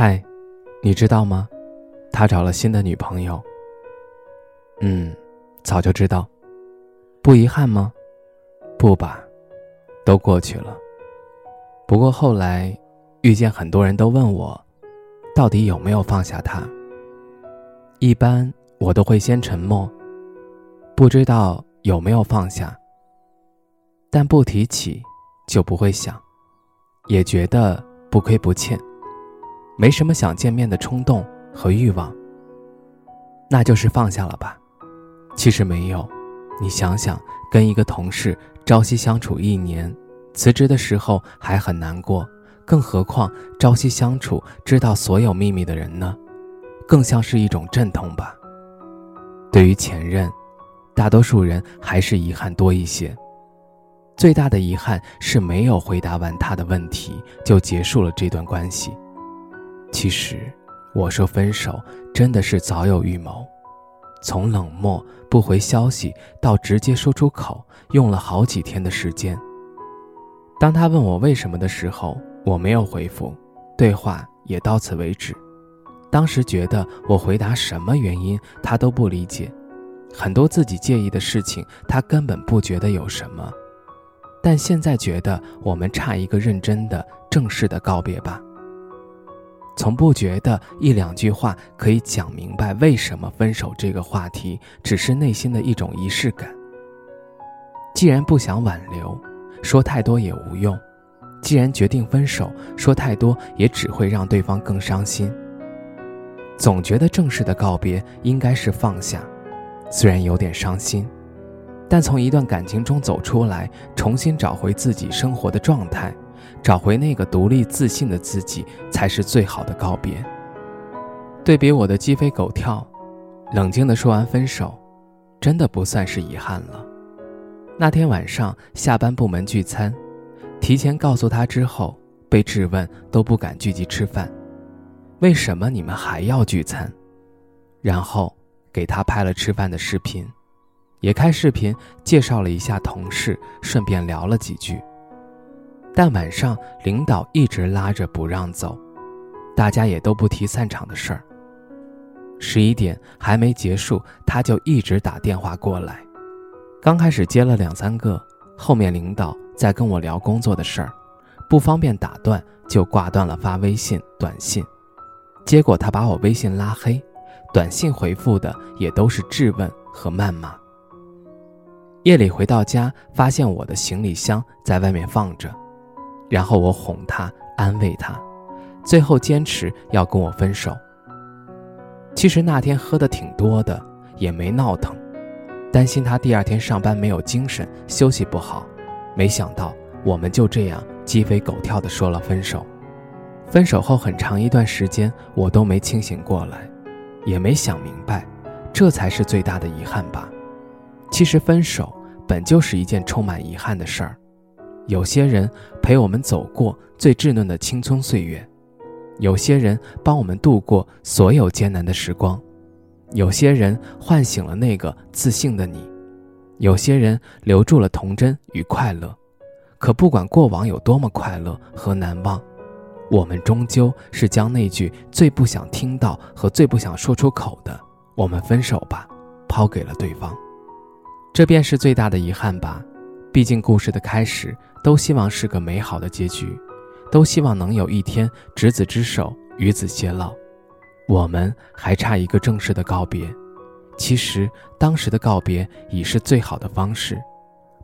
嗨，你知道吗？他找了新的女朋友。嗯，早就知道。不遗憾吗？不吧，都过去了。不过后来，遇见很多人都问我，到底有没有放下他。一般我都会先沉默，不知道有没有放下。但不提起，就不会想，也觉得不亏不欠。没什么想见面的冲动和欲望，那就是放下了吧。其实没有，你想想，跟一个同事朝夕相处一年，辞职的时候还很难过，更何况朝夕相处、知道所有秘密的人呢？更像是一种阵痛吧。对于前任，大多数人还是遗憾多一些。最大的遗憾是没有回答完他的问题，就结束了这段关系。其实，我说分手真的是早有预谋，从冷漠不回消息到直接说出口，用了好几天的时间。当他问我为什么的时候，我没有回复，对话也到此为止。当时觉得我回答什么原因他都不理解，很多自己介意的事情他根本不觉得有什么，但现在觉得我们差一个认真的、正式的告别吧。从不觉得一两句话可以讲明白为什么分手这个话题，只是内心的一种仪式感。既然不想挽留，说太多也无用；既然决定分手，说太多也只会让对方更伤心。总觉得正式的告别应该是放下，虽然有点伤心，但从一段感情中走出来，重新找回自己生活的状态。找回那个独立自信的自己，才是最好的告别。对比我的鸡飞狗跳，冷静地说完分手，真的不算是遗憾了。那天晚上下班部门聚餐，提前告诉他之后，被质问都不敢聚集吃饭，为什么你们还要聚餐？然后给他拍了吃饭的视频，也开视频介绍了一下同事，顺便聊了几句。但晚上领导一直拉着不让走，大家也都不提散场的事儿。十一点还没结束，他就一直打电话过来。刚开始接了两三个，后面领导在跟我聊工作的事儿，不方便打断，就挂断了发微信、短信。结果他把我微信拉黑，短信回复的也都是质问和谩骂。夜里回到家，发现我的行李箱在外面放着。然后我哄他，安慰他，最后坚持要跟我分手。其实那天喝的挺多的，也没闹腾，担心他第二天上班没有精神，休息不好。没想到我们就这样鸡飞狗跳的说了分手。分手后很长一段时间，我都没清醒过来，也没想明白，这才是最大的遗憾吧。其实分手本就是一件充满遗憾的事儿。有些人陪我们走过最稚嫩的青葱岁月，有些人帮我们度过所有艰难的时光，有些人唤醒了那个自信的你，有些人留住了童真与快乐。可不管过往有多么快乐和难忘，我们终究是将那句最不想听到和最不想说出口的“我们分手吧”抛给了对方，这便是最大的遗憾吧。毕竟故事的开始。都希望是个美好的结局，都希望能有一天执子之手，与子偕老。我们还差一个正式的告别。其实当时的告别已是最好的方式，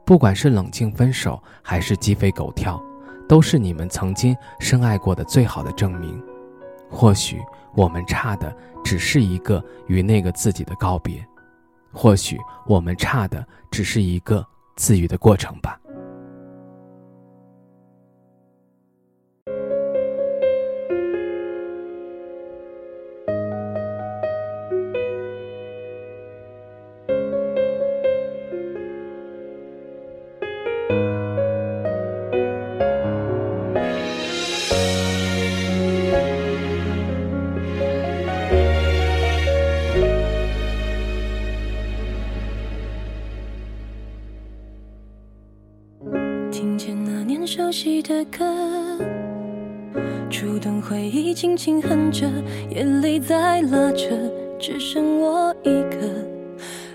不管是冷静分手，还是鸡飞狗跳，都是你们曾经深爱过的最好的证明。或许我们差的只是一个与那个自己的告别，或许我们差的只是一个自愈的过程吧。的歌，触动回忆，轻轻哼着，眼泪在拉扯，只剩我一个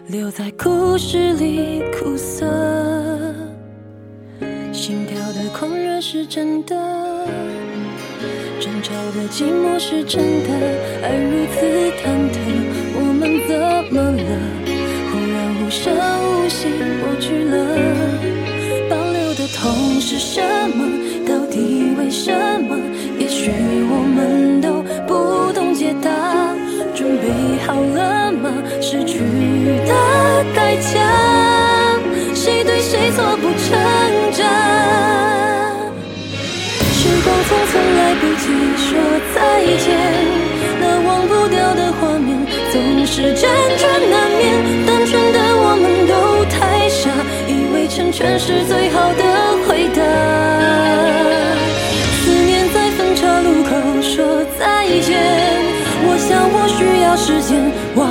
留在故事里苦涩。心跳的狂热是真的，争吵的寂寞是真的，爱如此忐忑，我们怎么了？忽然无声无息过去了，保留的痛是什么？什么？也许我们都不懂解答。准备好了吗？失去的代价，谁对谁错不挣扎？时光匆匆，来不及说再见，那忘不掉的画面总是辗转难眠。单纯的我们都太傻，以为成全是最好的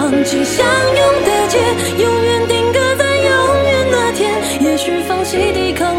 间忘记相拥的街，永远定格在永远那天。也许放弃抵抗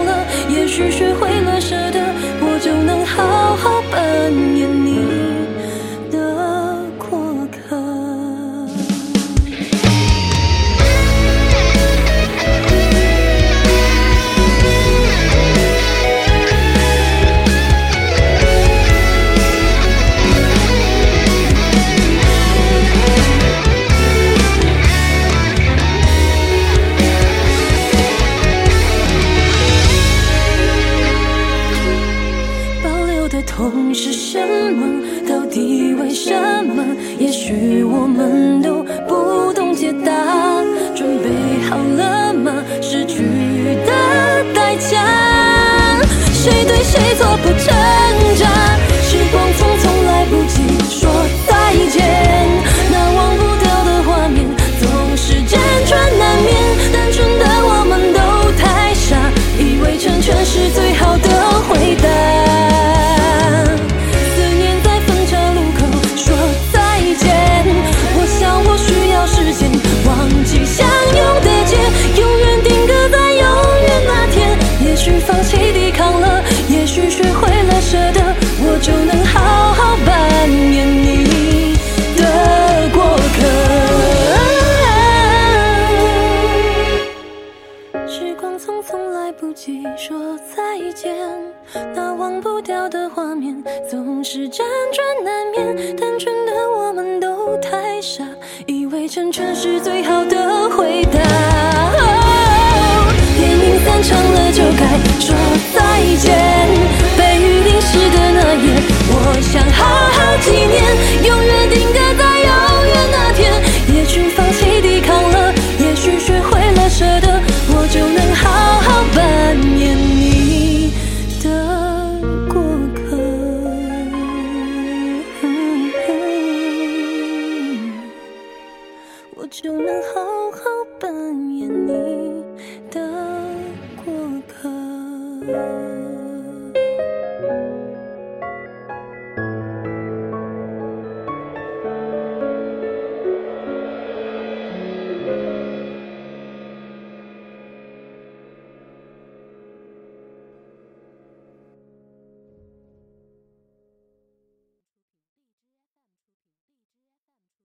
以为什么？也许我们都匆匆来不及说再见，那忘不掉的画面总是辗转难眠。单纯的我们都太傻，以为成全是最好的回答。哦。电影散场了就该说。